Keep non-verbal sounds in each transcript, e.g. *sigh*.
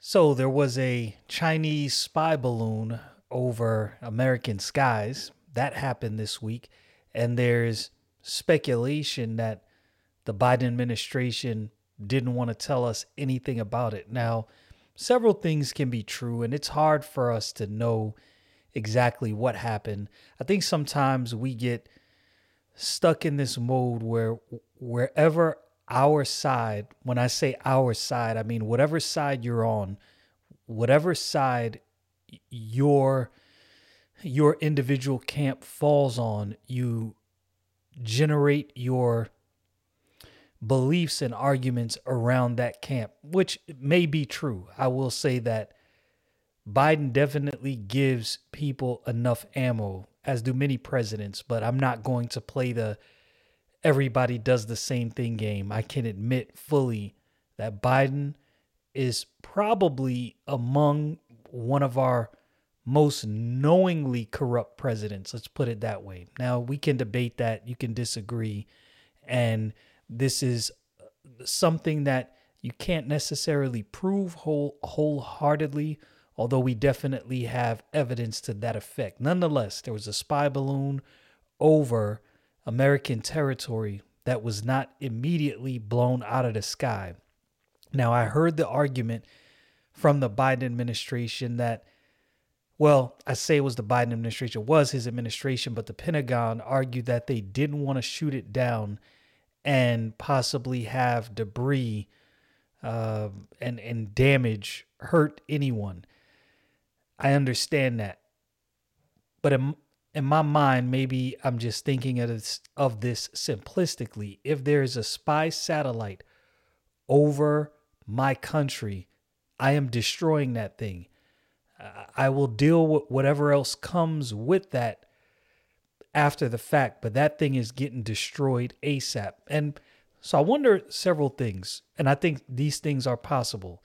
So there was a Chinese spy balloon over American skies. That happened this week. And there's speculation that the Biden administration didn't want to tell us anything about it. Now, several things can be true, and it's hard for us to know exactly what happened. I think sometimes we get stuck in this mode where wherever our side, when I say our side, I mean whatever side you're on, whatever side your your individual camp falls on, you generate your beliefs and arguments around that camp, which may be true. I will say that Biden definitely gives people enough ammo, as do many presidents, but I'm not going to play the everybody does the same thing game. I can admit fully that Biden is probably among one of our most knowingly corrupt presidents. Let's put it that way. Now, we can debate that, you can disagree. And this is something that you can't necessarily prove whole wholeheartedly, although we definitely have evidence to that effect. Nonetheless, there was a spy balloon over American territory that was not immediately blown out of the sky. Now, I heard the argument from the Biden administration that, well, I say it was the Biden administration, was his administration, but the Pentagon argued that they didn't want to shoot it down and possibly have debris uh, and and damage hurt anyone. I understand that, but in my mind, maybe I'm just thinking of this, of this simplistically. If there is a spy satellite over my country, I am destroying that thing. I will deal with whatever else comes with that after the fact, but that thing is getting destroyed ASAP. And so I wonder several things, and I think these things are possible.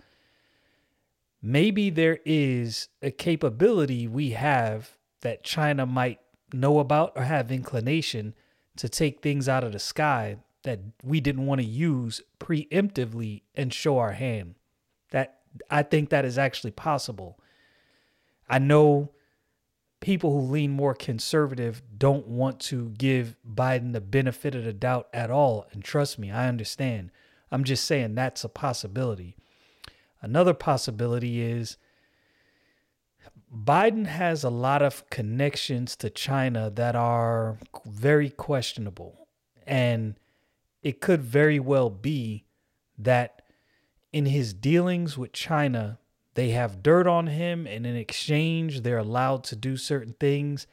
Maybe there is a capability we have that China might know about or have inclination to take things out of the sky that we didn't want to use preemptively and show our hand. That I think that is actually possible. I know people who lean more conservative don't want to give Biden the benefit of the doubt at all. And trust me, I understand. I'm just saying that's a possibility. Another possibility is Biden has a lot of connections to China that are very questionable. And it could very well be that in his dealings with China, they have dirt on him, and in exchange, they're allowed to do certain things.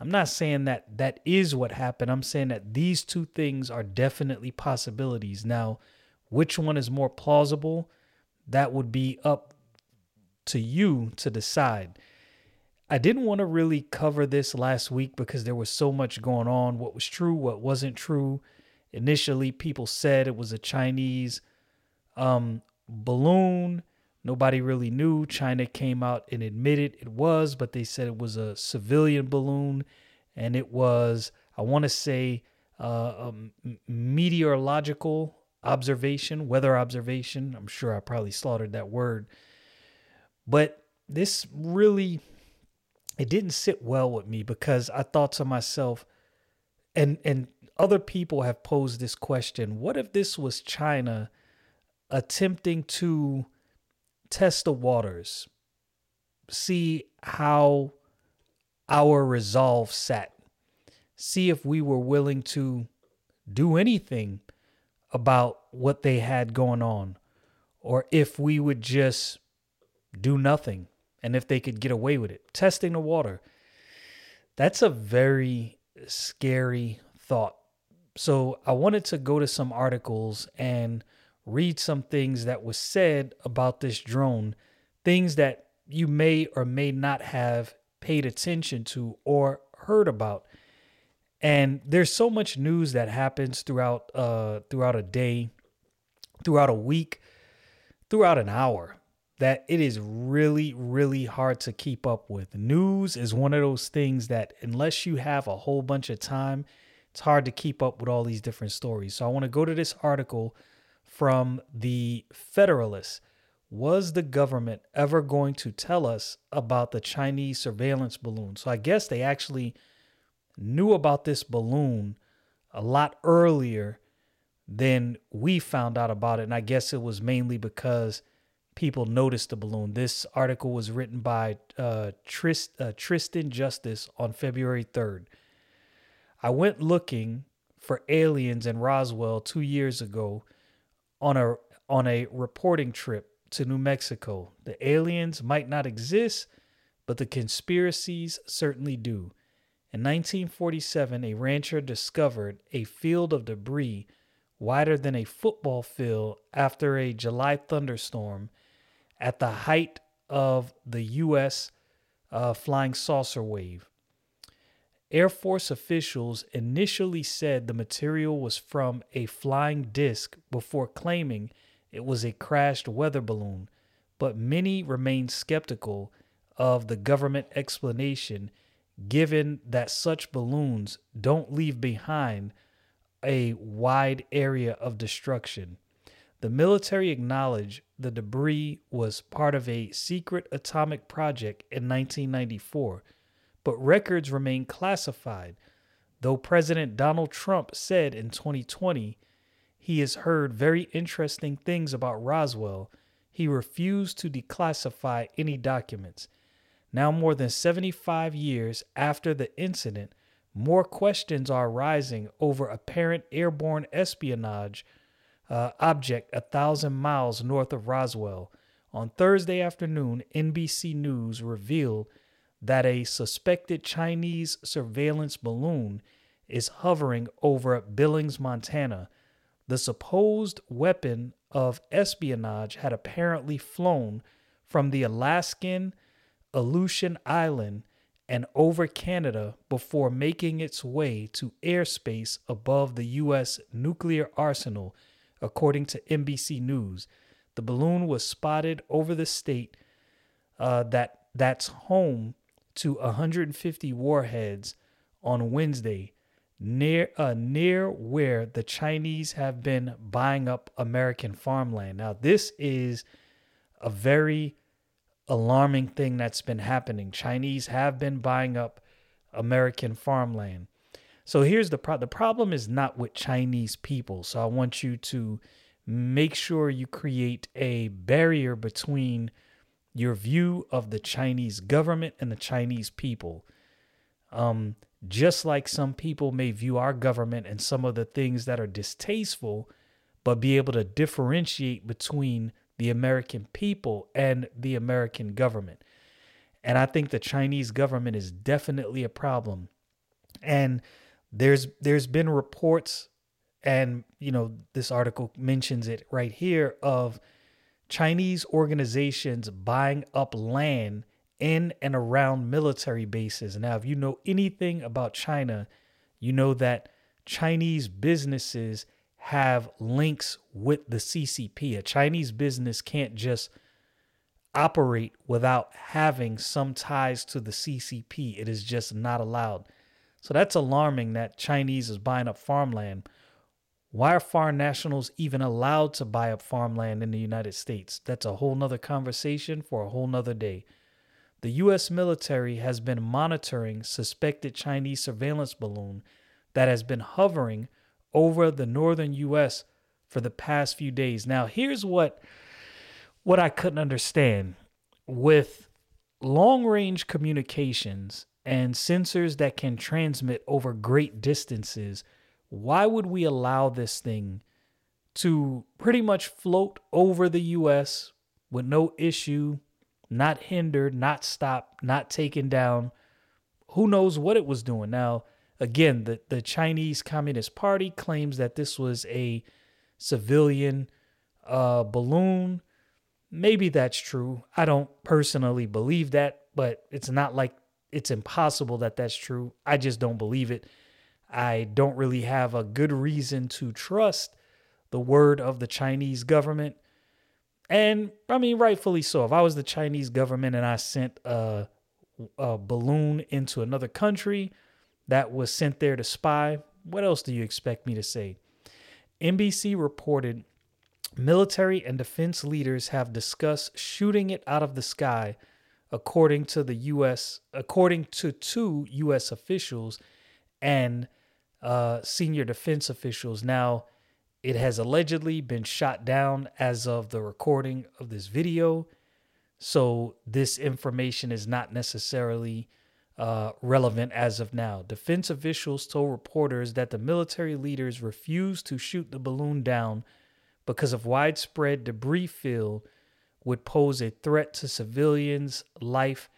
I'm not saying that that is what happened. I'm saying that these two things are definitely possibilities. Now, which one is more plausible? That would be up to you to decide. I didn't want to really cover this last week because there was so much going on what was true, what wasn't true. Initially, people said it was a Chinese um, balloon. Nobody really knew. China came out and admitted it was, but they said it was a civilian balloon and it was, I want to say, uh, a meteorological observation, weather observation. I'm sure I probably slaughtered that word. But this really it didn't sit well with me because I thought to myself, and and other people have posed this question: What if this was China attempting to test the waters, see how our resolve sat, see if we were willing to do anything about what they had going on, or if we would just do nothing and if they could get away with it. Testing the water. That's a very scary thought. So I wanted to go to some articles and read some things that was said about this drone, things that you may or may not have paid attention to or heard about. And there's so much news that happens throughout uh throughout a day, throughout a week, throughout an hour that it is really, really hard to keep up with. News is one of those things that, unless you have a whole bunch of time, it's hard to keep up with all these different stories. So, I want to go to this article from the Federalist, was the government ever going to tell us about the Chinese surveillance balloon? So I guess they actually knew about this balloon a lot earlier than we found out about it. And I guess it was mainly because people noticed the balloon. This article was written by uh, Trist, uh, Tristan Justice on February 3rd. I went looking for aliens in Roswell two years ago on a on a reporting trip to New Mexico. The aliens might not exist, but the conspiracies certainly do. In 1947, a rancher discovered a field of debris wider than a football field after a July thunderstorm at the height of the U.S. Uh, flying saucer wave. Air Force officials initially said the material was from a flying disc before claiming it was a crashed weather balloon, but many remained skeptical of the government explanation given that such balloons don't leave behind a wide area of destruction. The military acknowledged the debris was part of a secret atomic project in 1994, but records remain classified. Though President Donald Trump said in 2020 he has heard very interesting things about Roswell, he refused to declassify any documents. Now, more than 75 years after the incident, more questions are rising over apparent airborne espionage uh, object a thousand miles north of Roswell. On Thursday afternoon, NBC News revealed that a suspected Chinese surveillance balloon is hovering over Billings, Montana. The supposed weapon of espionage had apparently flown from the Alaskan Aleutian Island and over Canada before making its way to airspace above the U.S. nuclear arsenal, according to NBC News. The balloon was spotted over the state uh, that that's home to 150 warheads on Wednesday, near uh, near where the Chinese have been buying up American farmland. Now, this is a very alarming thing that's been happening. Chinese have been buying up American farmland. So here's the problem. The problem is not with Chinese people. So I want you to make sure you create a barrier between your view of the Chinese government and the Chinese people. Um, just like some people may view our government and some of the things that are distasteful, but be able to differentiate between the American people and the American government. And I think the Chinese government is definitely a problem. And there's there's been reports and you know this article mentions it right here of Chinese organizations buying up land in and around military bases. Now, if you know anything about China, you know that Chinese businesses have links with the CCP. A Chinese business can't just operate without having some ties to the CCP. It is just not allowed. So that's alarming that Chinese is buying up farmland. Why are foreign nationals even allowed to buy up farmland in the United States? That's a whole nother conversation for a whole nother day. The U.S. military has been monitoring suspected Chinese surveillance balloon that has been hovering over the northern US for the past few days. Now, here's what what I couldn't understand with long-range communications and sensors that can transmit over great distances, why would we allow this thing to pretty much float over the US with no issue, not hindered, not stopped, not taken down? Who knows what it was doing? Now, Again, the, the Chinese Communist Party claims that this was a civilian uh, balloon. Maybe that's true. I don't personally believe that, but it's not like it's impossible that that's true. I just don't believe it. I don't really have a good reason to trust the word of the Chinese government. And I mean, rightfully so. If I was the Chinese government and I sent a, a balloon into another country, that was sent there to spy. What else do you expect me to say? NBC reported military and defense leaders have discussed shooting it out of the sky, according to the U.S. according to two U.S. officials and uh, senior defense officials. Now, it has allegedly been shot down as of the recording of this video. So, this information is not necessarily uh, relevant as of now. Defense officials told reporters that the military leaders refused to shoot the balloon down because of widespread debris fill would pose a threat to civilians' life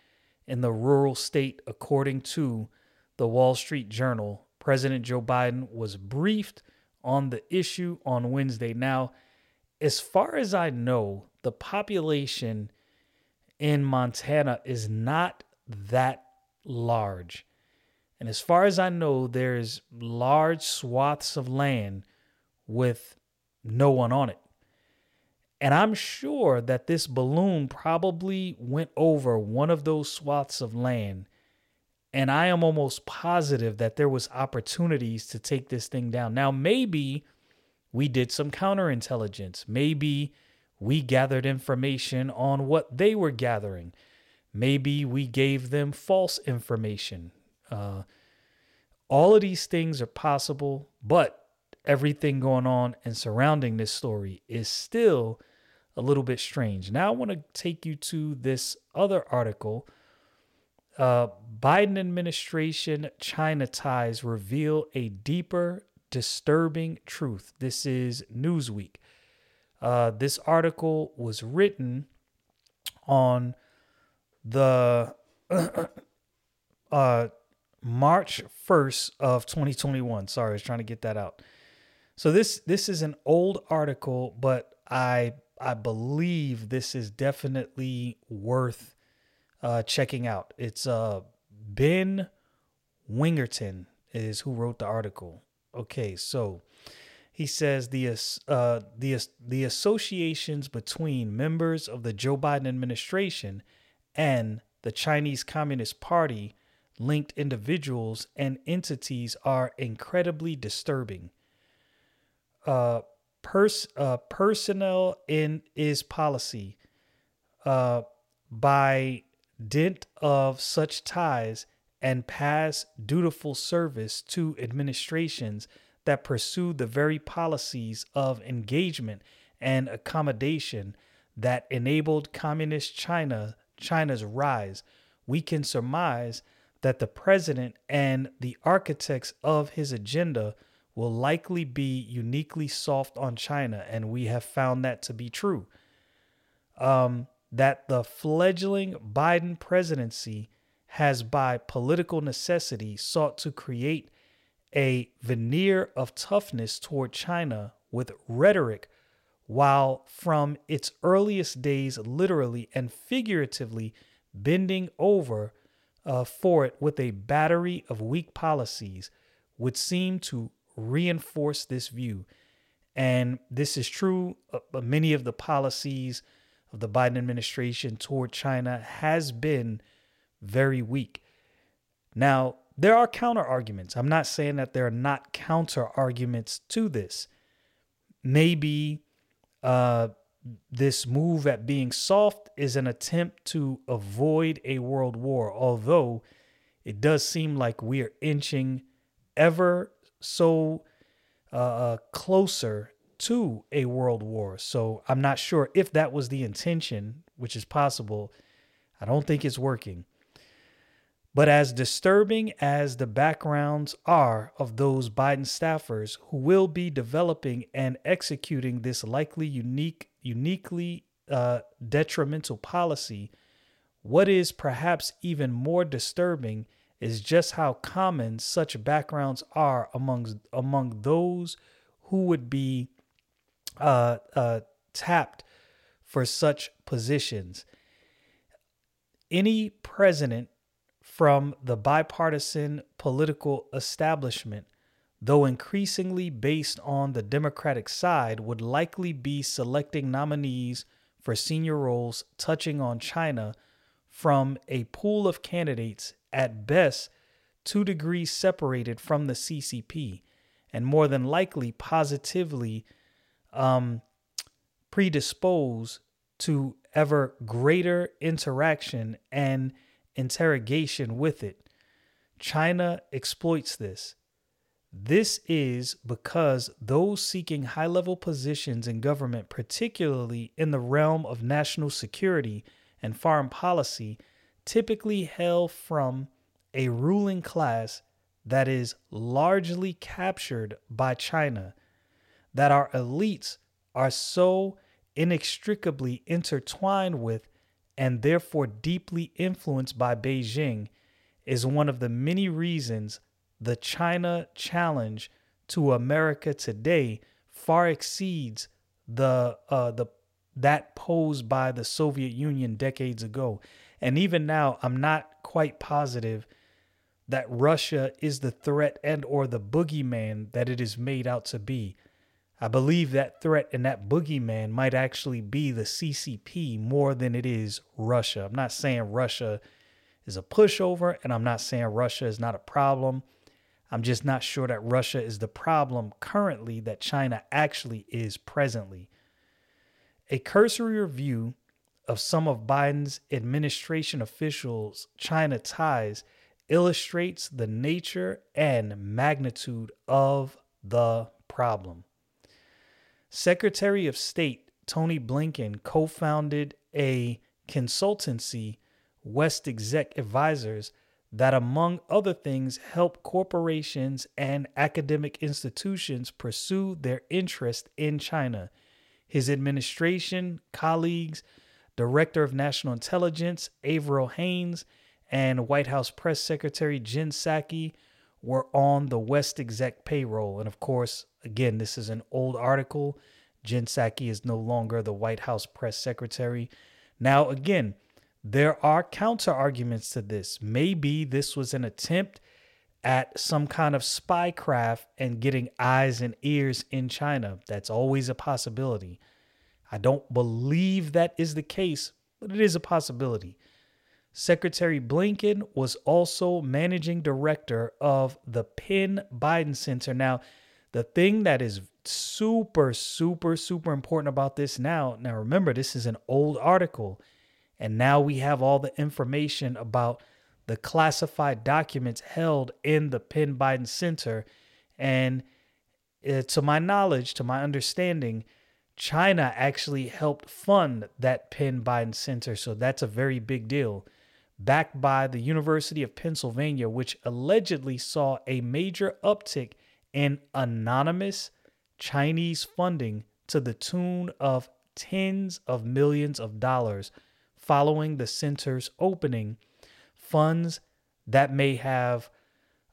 in the rural state, according to the Wall Street Journal. President Joe Biden was briefed on the issue on Wednesday. Now, as far as I know, the population in Montana is not that large. And as far as I know, there's large swaths of land with no one on it. And I'm sure that this balloon probably went over one of those swaths of land. And I am almost positive that there was opportunities to take this thing down. Now, maybe we did some counterintelligence. Maybe we gathered information on what they were gathering. Maybe we gave them false information. Uh, all of these things are possible, but everything going on and surrounding this story is still a little bit strange. Now, I want to take you to this other article. Uh, Biden administration China ties reveal a deeper, disturbing truth. This is Newsweek. Uh, this article was written on the *clears throat* uh, March 1st of 2021. Sorry, I was trying to get that out. So this this is an old article, but I I believe this is definitely worth uh, checking out. It's uh, Ben Weingarten is who wrote the article. Okay, so he says the uh, the the associations between members of the Joe Biden administration and the Chinese Communist Party linked individuals and entities are incredibly disturbing uh, pers- uh, personnel in is policy uh, by dint of such ties and past dutiful service to administrations that pursue the very policies of engagement and accommodation that enabled communist China China's rise, we can surmise that the president and the architects of his agenda will likely be uniquely soft on China, and we have found that to be true. Um, that the fledgling Biden presidency has, by political necessity, sought to create a veneer of toughness toward China with rhetoric, while from its earliest days, literally and figuratively bending over uh, for it with a battery of weak policies, would seem to reinforce this view. And this is true. Uh, many of the policies of the Biden administration toward China has been very weak. Now, there are counter arguments. I'm not saying that there are not counter arguments to this. Maybe uh, this move at being soft is an attempt to avoid a world war, although it does seem like we are inching ever so uh, uh, closer to a world war. So I'm not sure if that was the intention, which is possible. I don't think it's working. But as disturbing as the backgrounds are of those Biden staffers who will be developing and executing this likely unique, uniquely uh, detrimental policy, what is perhaps even more disturbing is just how common such backgrounds are among among those who would be uh, uh, tapped for such positions. Any president from the bipartisan political establishment, though increasingly based on the Democratic side, would likely be selecting nominees for senior roles touching on China from a pool of candidates at best two degrees separated from the CCP, and more than likely positively um, predisposed to ever greater interaction and interrogation with it. China exploits this. This is because those seeking high level positions in government, particularly in the realm of national security and foreign policy, typically hail from a ruling class that is largely captured by China, that our elites are so inextricably intertwined with and therefore deeply influenced by Beijing is one of the many reasons the China challenge to America today far exceeds the uh, the that posed by the Soviet Union decades ago. And even now, I'm not quite positive that Russia is the threat and or the boogeyman that it is made out to be. I believe that threat and that boogeyman might actually be the CCP more than it is Russia. I'm not saying Russia is a pushover, and I'm not saying Russia is not a problem. I'm just not sure that Russia is the problem currently that China actually is presently. A cursory review of some of Biden's administration officials' China ties illustrates the nature and magnitude of the problem. Secretary of State Tony Blinken co founded a consultancy, West Exec Advisors, that, among other things, help corporations and academic institutions pursue their interest in China. His administration, colleagues, Director of National Intelligence Avril Haines, and White House Press Secretary Jen Psaki were on the West exec payroll. And of course, again, this is an old article. Jen Psaki is no longer the White House press secretary. Now, again, there are counter arguments to this. Maybe this was an attempt at some kind of spycraft and getting eyes and ears in China. That's always a possibility. I don't believe that is the case, but it is a possibility. Secretary Blinken was also managing director of the Penn Biden Center. Now, the thing that is super, super, super important about this now, now remember, this is an old article, and now we have all the information about the classified documents held in the Penn Biden Center. And uh, to my knowledge, to my understanding, China actually helped fund that Penn Biden Center. So that's a very big deal. Backed by the University of Pennsylvania, which allegedly saw a major uptick in anonymous Chinese funding to the tune of tens of millions of dollars following the center's opening, funds that may have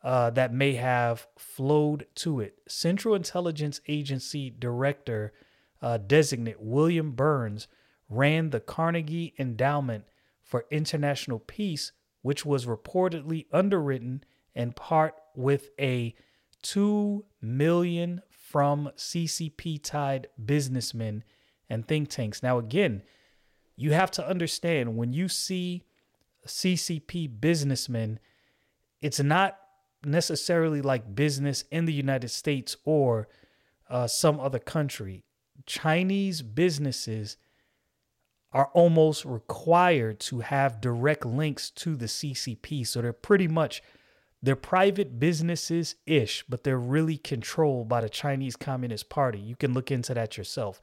uh, that may have flowed to it. Central Intelligence Agency Director uh, designate William Burns ran the Carnegie Endowment for International Peace, which was reportedly underwritten in part with a two million from CCP tied businessmen and think tanks. Now, again, you have to understand when you see CCP businessmen, it's not necessarily like business in the United States or uh, some other country. Chinese businesses are almost required to have direct links to the CCP. So they're pretty much they're private businesses ish, but they're really controlled by the Chinese Communist Party. You can look into that yourself.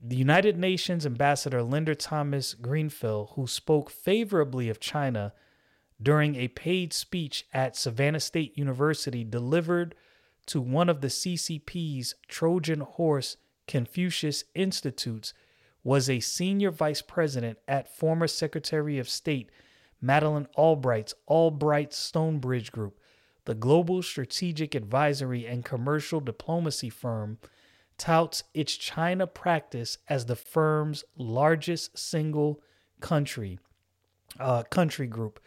The United Nations Ambassador Linda Thomas Greenfield, who spoke favorably of China during a paid speech at Savannah State University delivered to one of the CCP's Trojan Horse Confucius Institutes, was a senior vice president at former Secretary of State Madeleine Albright's Albright Stonebridge Group, the global strategic advisory and commercial diplomacy firm, touts its China practice as the firm's largest single country uh, country group.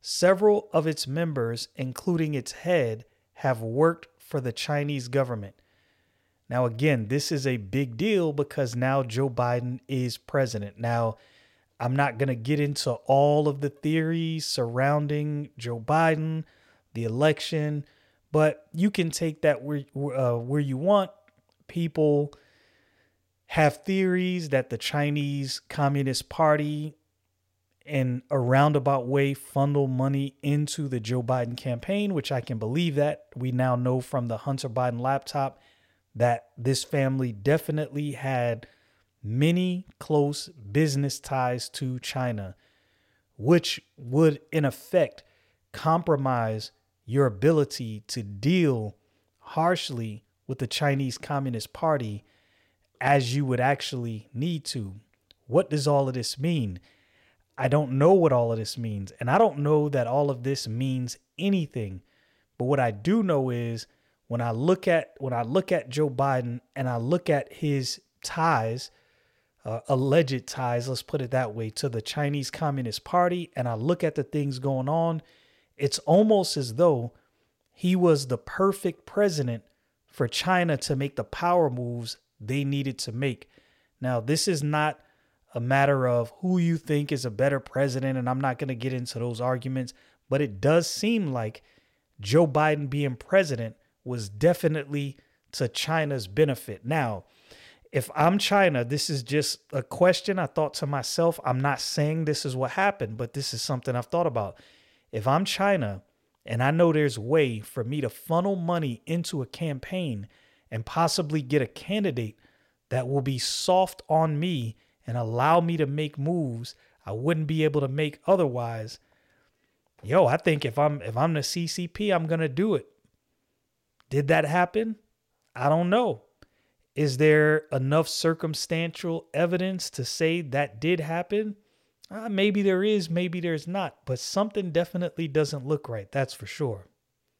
Several of its members, including its head, have worked for the Chinese government. Now, again, this is a big deal because now Joe Biden is president. Now, I'm not going to get into all of the theories surrounding Joe Biden, the election, but you can take that where uh, where you want. People have theories that the Chinese Communist Party in a roundabout way funnel money into the Joe Biden campaign, which I can believe that. We now know from the Hunter Biden laptop that this family definitely had many close business ties to China, which would, in effect, compromise your ability to deal harshly with the Chinese Communist Party as you would actually need to. What does all of this mean? I don't know what all of this means. And I don't know that all of this means anything. But what I do know is when I look at when I look at Joe Biden and I look at his ties, uh, alleged ties, let's put it that way, to the Chinese Communist Party, and I look at the things going on, it's almost as though he was the perfect president for China to make the power moves they needed to make. Now, this is not a matter of who you think is a better president, and I'm not going to get into those arguments, but it does seem like Joe Biden being president was definitely to China's benefit. Now, if I'm China, this is just a question I thought to myself. I'm not saying this is what happened, but this is something I've thought about. If I'm China and I know there's a way for me to funnel money into a campaign and possibly get a candidate that will be soft on me and allow me to make moves I wouldn't be able to make otherwise. Yo, I think if I'm if I'm the CCP, I'm going to do it. Did that happen? I don't know. Is there enough circumstantial evidence to say that did happen? Uh, maybe there is, maybe there's not, but something definitely doesn't look right. That's for sure.